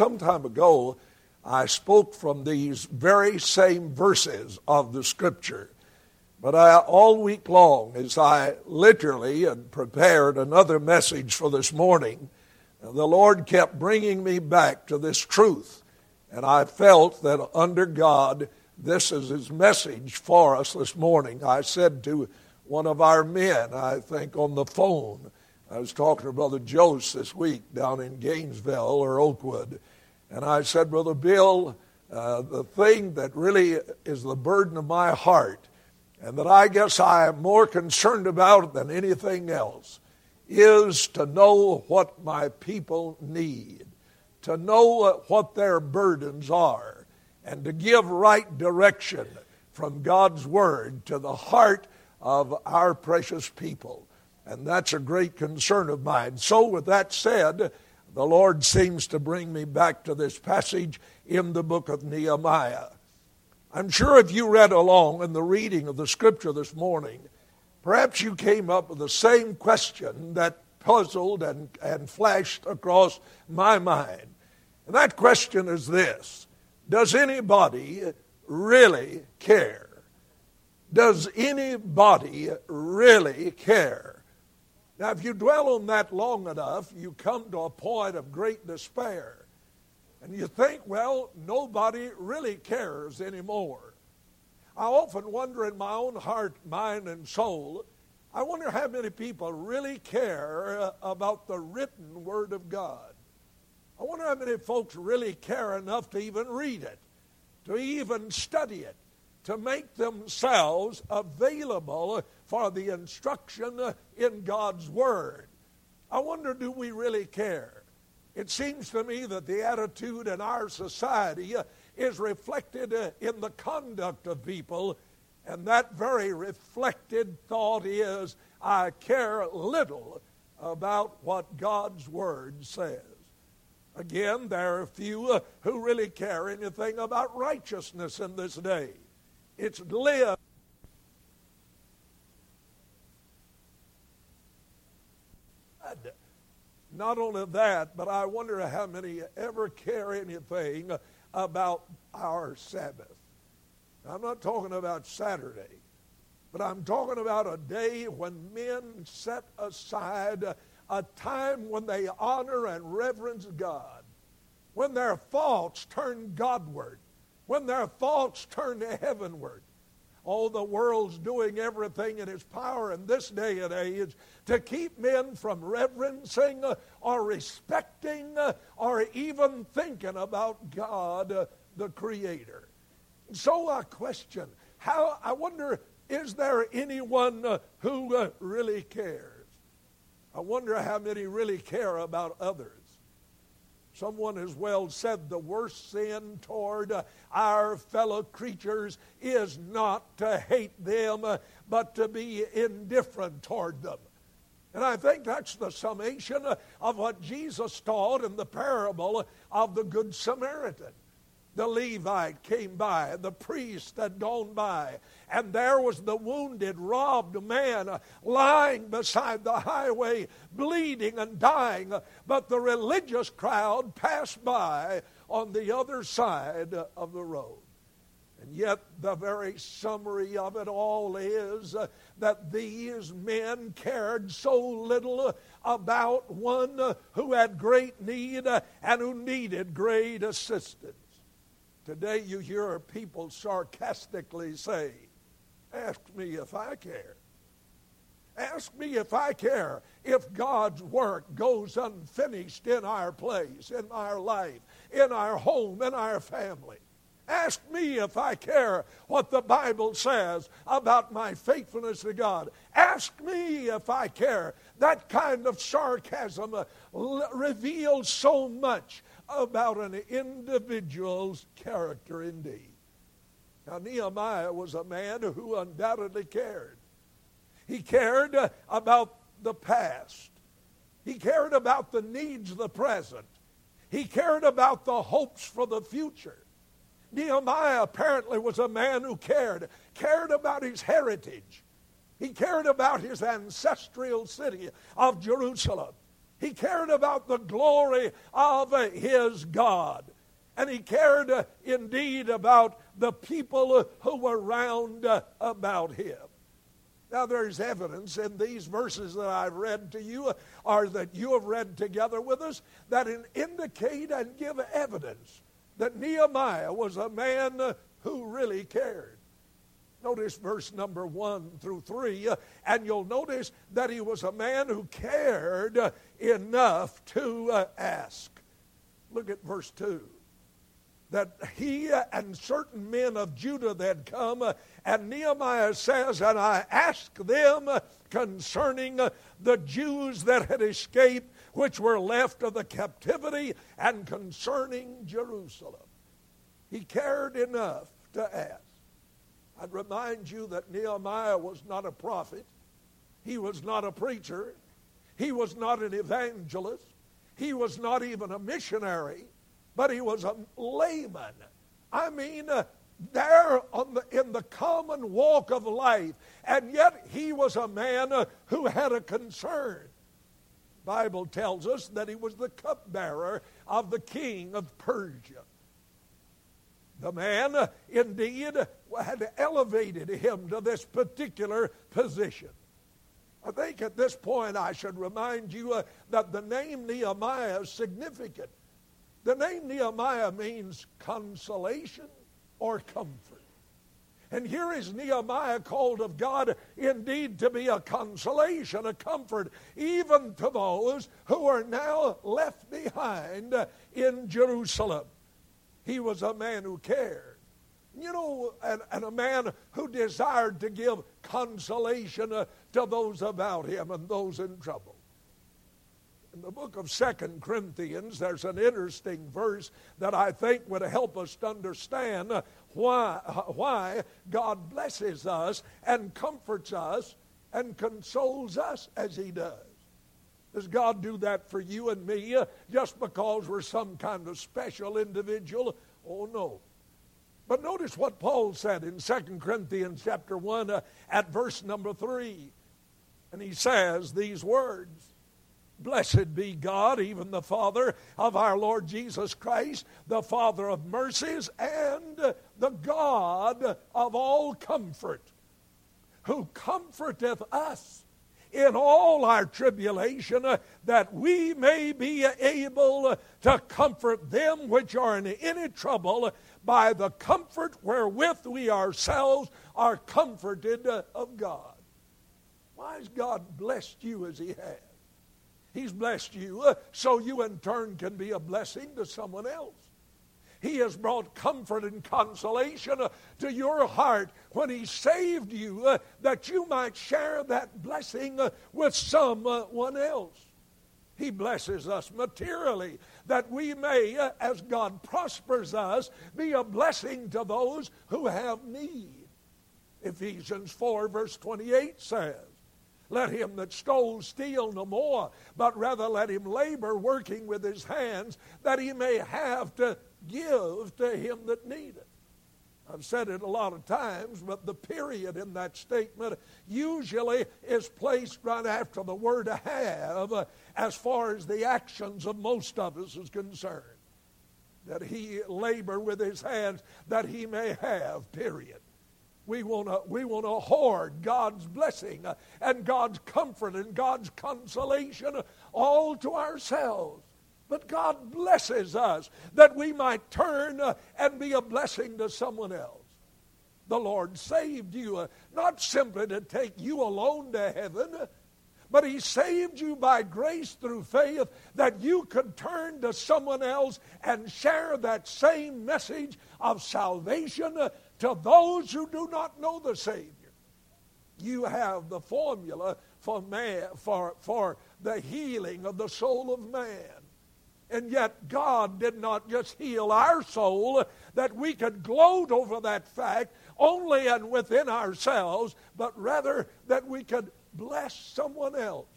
some time ago, I spoke from these very same verses of the Scripture. But I, all week long, as I literally had prepared another message for this morning, the Lord kept bringing me back to this truth. And I felt that under God, this is His message for us this morning. I said to one of our men, I think on the phone, I was talking to Brother Jose this week down in Gainesville or Oakwood, and I said, Brother Bill, uh, the thing that really is the burden of my heart, and that I guess I am more concerned about than anything else, is to know what my people need, to know what their burdens are, and to give right direction from God's Word to the heart of our precious people. And that's a great concern of mine. So, with that said, the Lord seems to bring me back to this passage in the book of Nehemiah. I'm sure if you read along in the reading of the scripture this morning, perhaps you came up with the same question that puzzled and, and flashed across my mind. And that question is this Does anybody really care? Does anybody really care? Now, if you dwell on that long enough, you come to a point of great despair. And you think, well, nobody really cares anymore. I often wonder in my own heart, mind, and soul, I wonder how many people really care uh, about the written Word of God. I wonder how many folks really care enough to even read it, to even study it, to make themselves available for the instruction in God's Word. I wonder, do we really care? It seems to me that the attitude in our society is reflected in the conduct of people, and that very reflected thought is I care little about what God's Word says. Again, there are few who really care anything about righteousness in this day. It's live. Not only that, but I wonder how many ever care anything about our Sabbath. I'm not talking about Saturday, but I'm talking about a day when men set aside a time when they honor and reverence God, when their thoughts turn Godward, when their thoughts turn to heavenward. Oh, the world's doing everything in its power in this day and age to keep men from reverencing or respecting or even thinking about God, the Creator. So I question, how I wonder, is there anyone uh, who uh, really cares? I wonder how many really care about others. Someone has well said the worst sin toward uh, our fellow creatures is not to hate them, uh, but to be indifferent toward them. And I think that's the summation of what Jesus taught in the parable of the Good Samaritan the Levite came by, the priest had gone by, and there was the wounded, robbed man uh, lying beside the highway, bleeding and dying. But the religious crowd passed by on the other side of the road. And yet, the very summary of it all is uh, that these men cared so little uh, about one who had great need and who needed great assistance. Today you hear people sarcastically say, Ask me if I care. Ask me if I care if God's work goes unfinished in our place, in our life, in our home, in our family. Ask me if I care what the Bible says about my faithfulness to God. Ask me if I care. That kind of sarcasm uh, reveals so much about an individual's character indeed. Now, Nehemiah was a man who undoubtedly cared. He cared about the past, he cared about the needs of the present, he cared about the hopes for the future. Nehemiah apparently was a man who cared, cared about his heritage. He cared about his ancestral city of Jerusalem. He cared about the glory of his God. And he cared uh, indeed about the people who were round uh, about him. Now, there's evidence in these verses that I've read to you, or that you have read together with us, that indicate and give evidence that Nehemiah was a man who really cared. Notice verse number one through three, uh, and you'll notice that he was a man who cared enough to uh, ask. Look at verse two that he uh, and certain men of Judah had come, and Nehemiah says, And I asked them concerning the Jews that had escaped, which were left of the captivity, and concerning Jerusalem. He cared enough to ask. I'd remind you that Nehemiah was not a prophet, he was not a preacher, he was not an evangelist, he was not even a missionary but he was a layman. I mean, uh, there the, in the common walk of life, and yet he was a man uh, who had a concern. Bible tells us that he was the cupbearer of the king of Persia. The man, uh, indeed, had elevated him to this particular position. I think at this point I should remind you uh, that the name Nehemiah is significant. The name Nehemiah means consolation or comfort. And here is Nehemiah called of God indeed to be a consolation, a comfort, even to those who are now left behind in Jerusalem. He was a man who cared. You know, and, and a man who desired to give consolation uh, to those about him and those in trouble. In the book of Second Corinthians, there's an interesting verse that I think would help us to understand uh, why, uh, why God blesses us and comforts us and consoles us as He does. Does God do that for you and me uh, just because we're some kind of special individual? Oh, no. But notice what Paul said in Second Corinthians chapter 1 uh, at verse number 3. And he says these words Blessed be God, even the Father of our Lord Jesus Christ, the Father of mercies and the God of all comfort, who comforteth us in all our tribulation, that we may be able to comfort them which are in any trouble by the comfort wherewith we ourselves are comforted of God. Why has God blessed you as He has? He's blessed you uh, so you in turn can be a blessing to someone else. He has brought comfort and consolation uh, to your heart when He saved you uh, that you might share that blessing with someone else. He blesses us materially that we may, uh, as God prospers us, be a blessing to those who have need. Ephesians 4, verse 28 says, let him that stole steal no more, but rather let him labor, working with his hands, that he may have to give to him that needeth. I've said it a lot of times, but the period in that statement usually is placed right after the word have as far as the actions of most of us is concerned. That he labor with his hands that he may have, period. We want to we want to hoard God's blessing and God's comfort and God's consolation all to ourselves. But God blesses us that we might turn uh, and be a blessing to someone else. The Lord saved you uh, not simply to take you alone to heaven, but He saved you by grace through faith that you could turn to someone else and share that same message of salvation uh, to those who do not know the Savior. You have the formula for man for, for the healing of the soul of man. And yet, God did not just heal our soul, that we could gloat over that fact only and within ourselves, but rather that we could bless someone else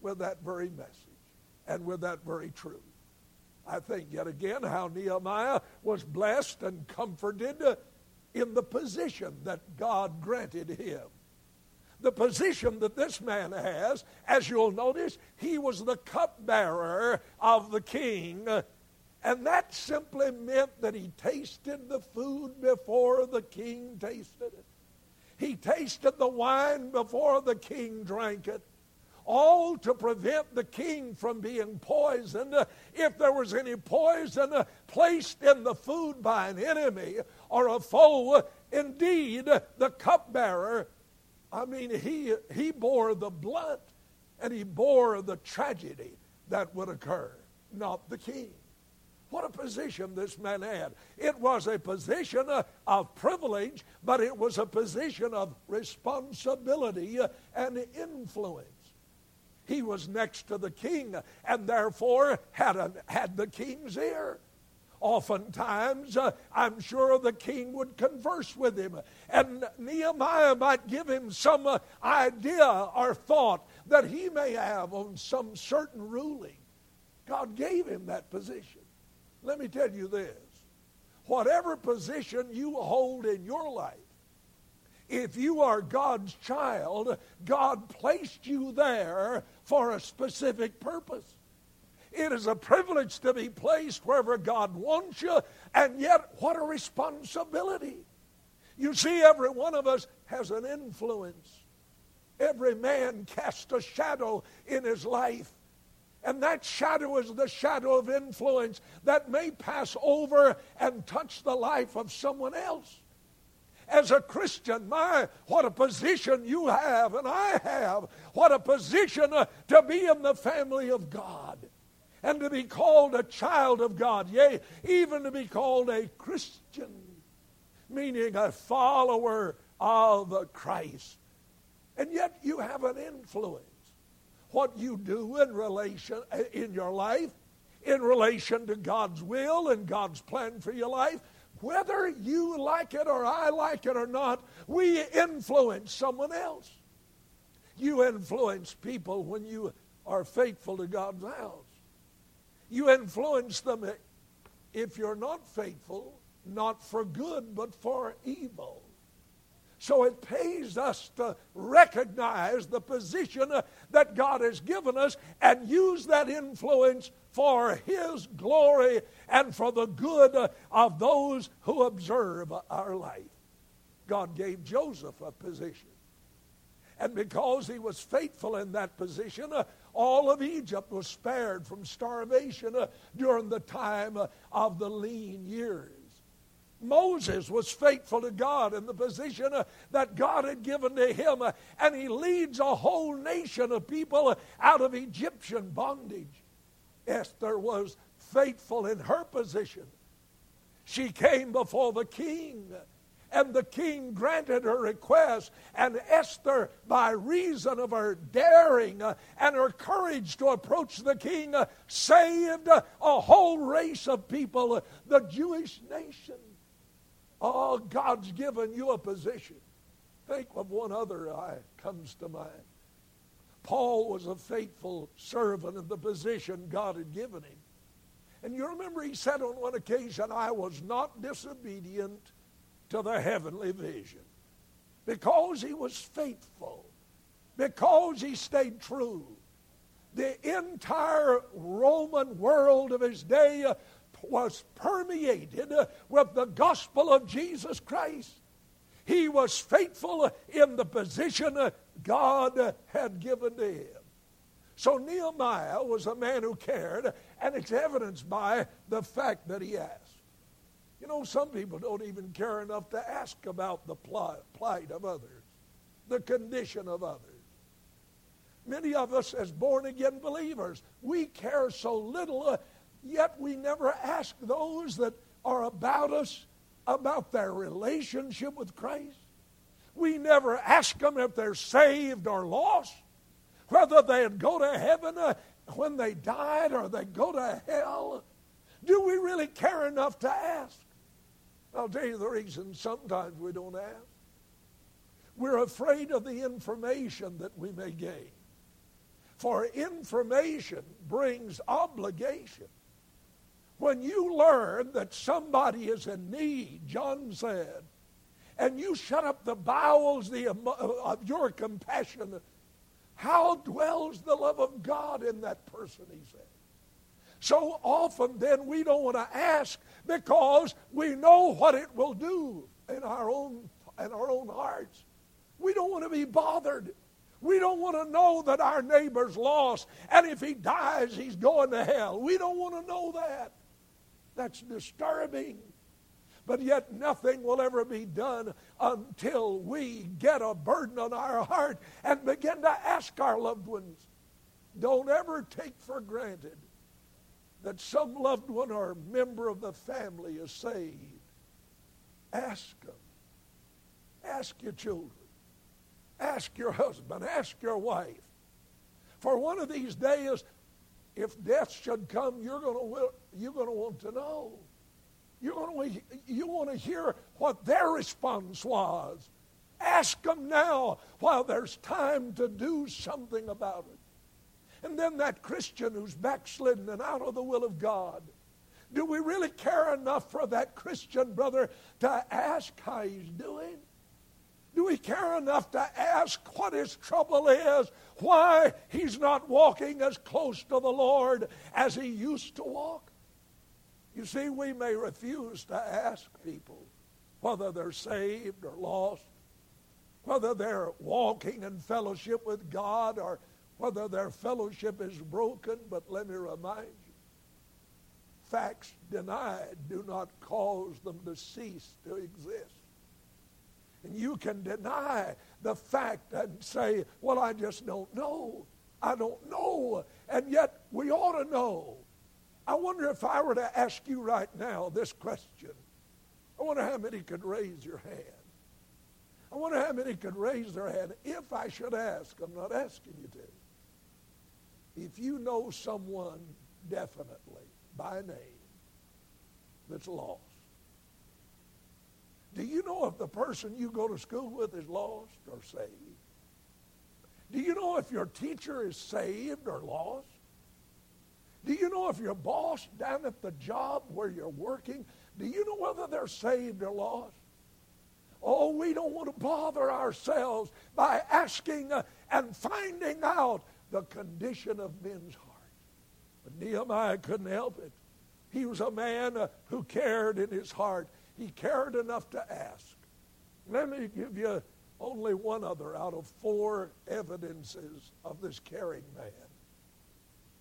with that very message and with that very truth. I think yet again how Nehemiah was blessed and comforted in the position that God granted him. The position that this man has, as you'll notice, he was the cupbearer of the king. And that simply meant that he tasted the food before the king tasted it. He tasted the wine before the king drank it. All to prevent the king from being poisoned. If there was any poison placed in the food by an enemy or a foe, indeed, the cupbearer I mean, he, he bore the blunt and he bore the tragedy that would occur, not the king. What a position this man had. It was a position of privilege, but it was a position of responsibility and influence. He was next to the king and therefore had, had the king's ear. Oftentimes, uh, I'm sure the king would converse with him, and Nehemiah might give him some uh, idea or thought that he may have on some certain ruling. God gave him that position. Let me tell you this whatever position you hold in your life, if you are God's child, God placed you there for a specific purpose. It is a privilege to be placed wherever God wants you, and yet, what a responsibility. You see, every one of us has an influence. Every man casts a shadow in his life. And that shadow is the shadow of influence that may pass over and touch the life of someone else. As a Christian, my, what a position you have and I have. What a position uh, to be in the family of God and to be called a child of God, yea, even to be called a Christian, meaning a follower of Christ. And yet you have an influence. What you do in relation in your life, in relation to God's will and God's plan for your life, whether you like it or I like it or not, we influence someone else. You influence people when you are faithful to God's house. You influence them if you're not faithful, not for good, but for evil. So it pays us to recognize the position that God has given us and use that influence for His glory and for the good of those who observe our life. God gave Joseph a position. And because he was faithful in that position, all of Egypt was spared from starvation uh, during the time uh, of the lean years. Moses was faithful to God in the position uh, that God had given to him, uh, and he leads a whole nation of people uh, out of Egyptian bondage. Esther was faithful in her position. She came before the king and the king granted her request. And Esther, by reason of her daring uh, and her courage to approach the king, uh, saved uh, a whole race of people, the Jewish nation. Oh, God's given you a position. Think of one other eye comes to mind. Paul was a faithful servant of the position God had given him. And you remember he said on one occasion, I was not disobedient to the heavenly vision. Because he was faithful, because he stayed true. The entire Roman world of his day was permeated with the gospel of Jesus Christ. He was faithful in the position God had given to him. So Nehemiah was a man who cared, and it's evidenced by the fact that he asked. You know, some people don't even care enough to ask about the plight of others, the condition of others. Many of us, as born again believers, we care so little, uh, yet we never ask those that are about us about their relationship with Christ. We never ask them if they're saved or lost, whether they'd go to heaven uh, when they died or they go to hell. Do we really care enough to ask? I'll tell you the reason sometimes we don't ask. We're afraid of the information that we may gain. For information brings obligation. When you learn that somebody is in need, John said, and you shut up the bowels of your compassion, how dwells the love of God in that person, he said. So often then we don't want to ask because we know what it will do in our own in our own hearts. We don't want to be bothered. We don't want to know that our neighbor's lost and if he dies he's going to hell. We don't want to know that. That's disturbing. But yet nothing will ever be done until we get a burden on our heart and begin to ask our loved ones. Don't ever take for granted that some loved one or member of the family is saved. Ask them. Ask your children. Ask your husband. Ask your wife. For one of these days, if death should come, you're going you're to want to know. You're to you want to hear what their response was. Ask them now while there's time to do something about it. And then that Christian who's backslidden and out of the will of God. Do we really care enough for that Christian brother to ask how he's doing? Do we care enough to ask what his trouble is? Why he's not walking as close to the Lord as he used to walk? You see, we may refuse to ask people whether they're saved or lost, whether they're walking in fellowship with God or whether their fellowship is broken, but let me remind you, facts denied do not cause them to cease to exist. And you can deny the fact and say, well, I just don't know. I don't know. And yet we ought to know. I wonder if I were to ask you right now this question. I wonder how many could raise your hand. I wonder how many could raise their hand if I should ask. I'm not asking you to. If you know someone definitely by name that's lost, do you know if the person you go to school with is lost or saved? Do you know if your teacher is saved or lost? Do you know if your boss down at the job where you're working, do you know whether they're saved or lost? Oh, we don't want to bother ourselves by asking uh, and finding out the condition of men's hearts. But Nehemiah couldn't help it. He was a man uh, who cared in his heart he cared enough to ask. Let me give you only one other out of four evidences of this caring man.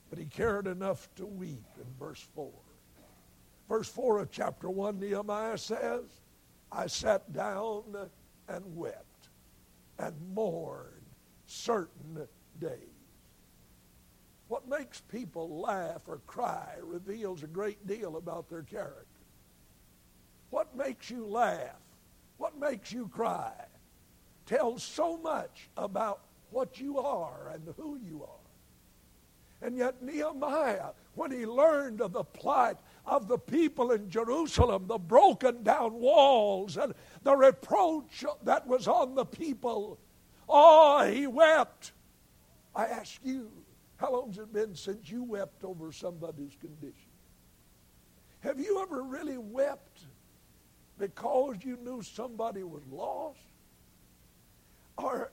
But he cared enough to weep in verse 4. Verse 4 of chapter 1, Nehemiah says, I sat down and wept and mourned certain days. What makes people laugh or cry reveals a great deal about their character. What makes you laugh? What makes you cry? Tells so much about what you are and who you are. And yet, Nehemiah, when he learned of the plight of the people in Jerusalem, the broken down walls, and the reproach that was on the people, oh, he wept. I ask you, how long's it been since you wept over somebody's condition? Have you ever really wept because you knew somebody was lost? Or,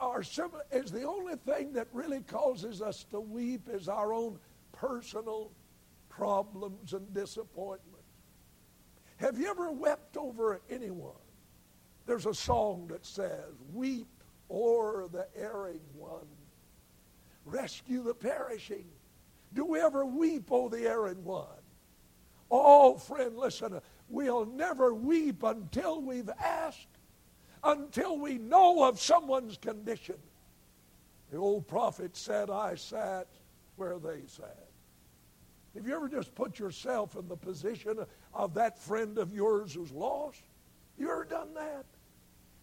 or some, is the only thing that really causes us to weep is our own personal problems and disappointments? Have you ever wept over anyone? There's a song that says, Weep o'er the erring one, rescue the perishing. Do we ever weep over the erring one? Oh, friend, listen. We'll never weep until we've asked, until we know of someone's condition. The old prophet said, I sat where they sat. Have you ever just put yourself in the position of that friend of yours who's lost? You ever done that?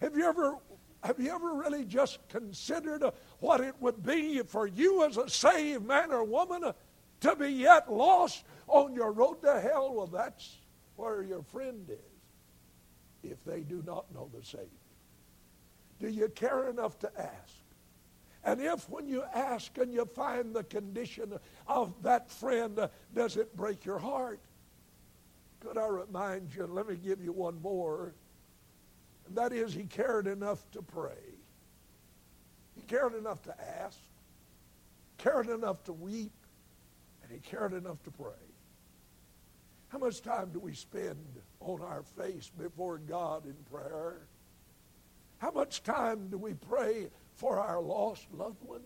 Have you ever have you ever really just considered what it would be for you as a saved man or woman to be yet lost on your road to hell? Well, that's where your friend is if they do not know the Savior? Do you care enough to ask? And if when you ask and you find the condition of that friend, uh, does it break your heart? Could I remind you, let me give you one more. And that is, he cared enough to pray. He cared enough to ask, cared enough to weep, and he cared enough to pray. How much time do we spend on our face before God in prayer? How much time do we pray for our lost loved ones?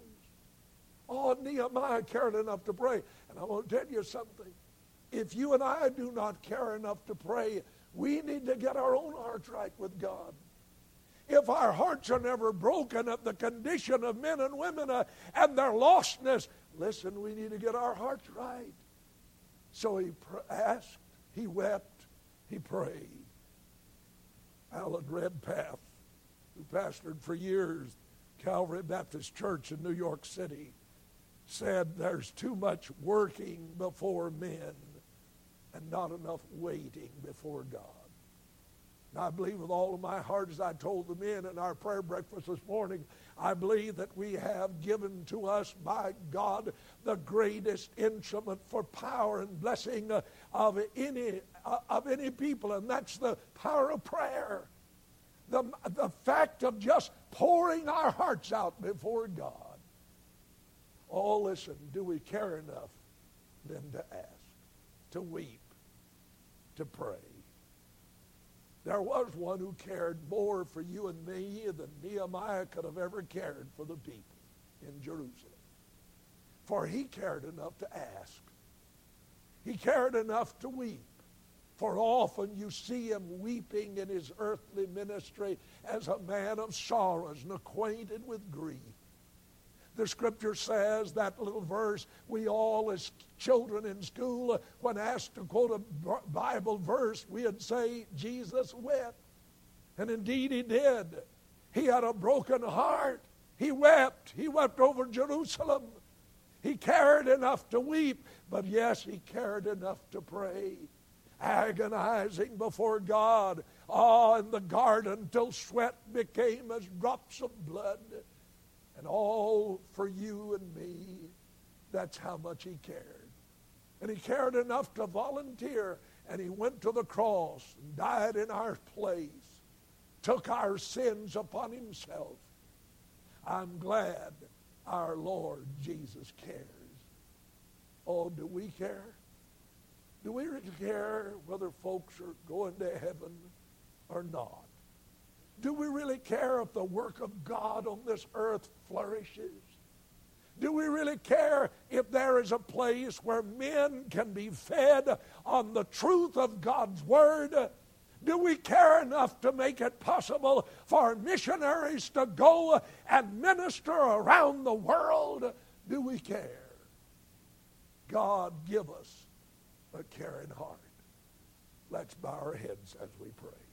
Oh, Nehemiah cared enough to pray. And I want to tell you something. If you and I do not care enough to pray, we need to get our own hearts right with God. If our hearts are never broken at the condition of men and women uh, and their lostness, listen, we need to get our hearts right. So he pr- asked, he wept, he prayed. Alan Redpath, who pastored for years Calvary Baptist Church in New York City, said there's too much working before men and not enough waiting before God. And I believe with all of my heart, as I told the men in our prayer breakfast this morning, I believe that we have given to us by God the greatest instrument for power and blessing uh, of any, uh, of any people, and that's the power of prayer. The, the fact of just pouring our hearts out before God. Oh, listen, do we care enough then to ask, to weep, to pray? There was one who cared more for you and me than Nehemiah could have ever cared for the people in Jerusalem. For he cared enough to ask. He cared enough to weep. For often you see him weeping in his earthly ministry as a man of sorrows and acquainted with grief. The scripture says that little verse, we all as children in school, when asked to quote a Bible verse, we'd say, Jesus wept. And indeed he did. He had a broken heart. He wept. He wept over Jerusalem. He cared enough to weep, but yes, he cared enough to pray, agonizing before God. Ah, in the garden till sweat became as drops of blood and all for you and me. That's how much he cared. And he cared enough to volunteer, and he went to the cross and died in our place, took our sins upon himself. I'm glad our Lord Jesus cares. Oh, do we care? Do we really care whether folks are going to heaven or not? Do we really care if the work of God on this earth flourishes? Do we really care if there is a place where men can be fed on the truth of God's Word? Do we care enough to make it possible for missionaries to go and minister around the world? Do we care? God, give us a caring heart. Let's bow our heads as we pray.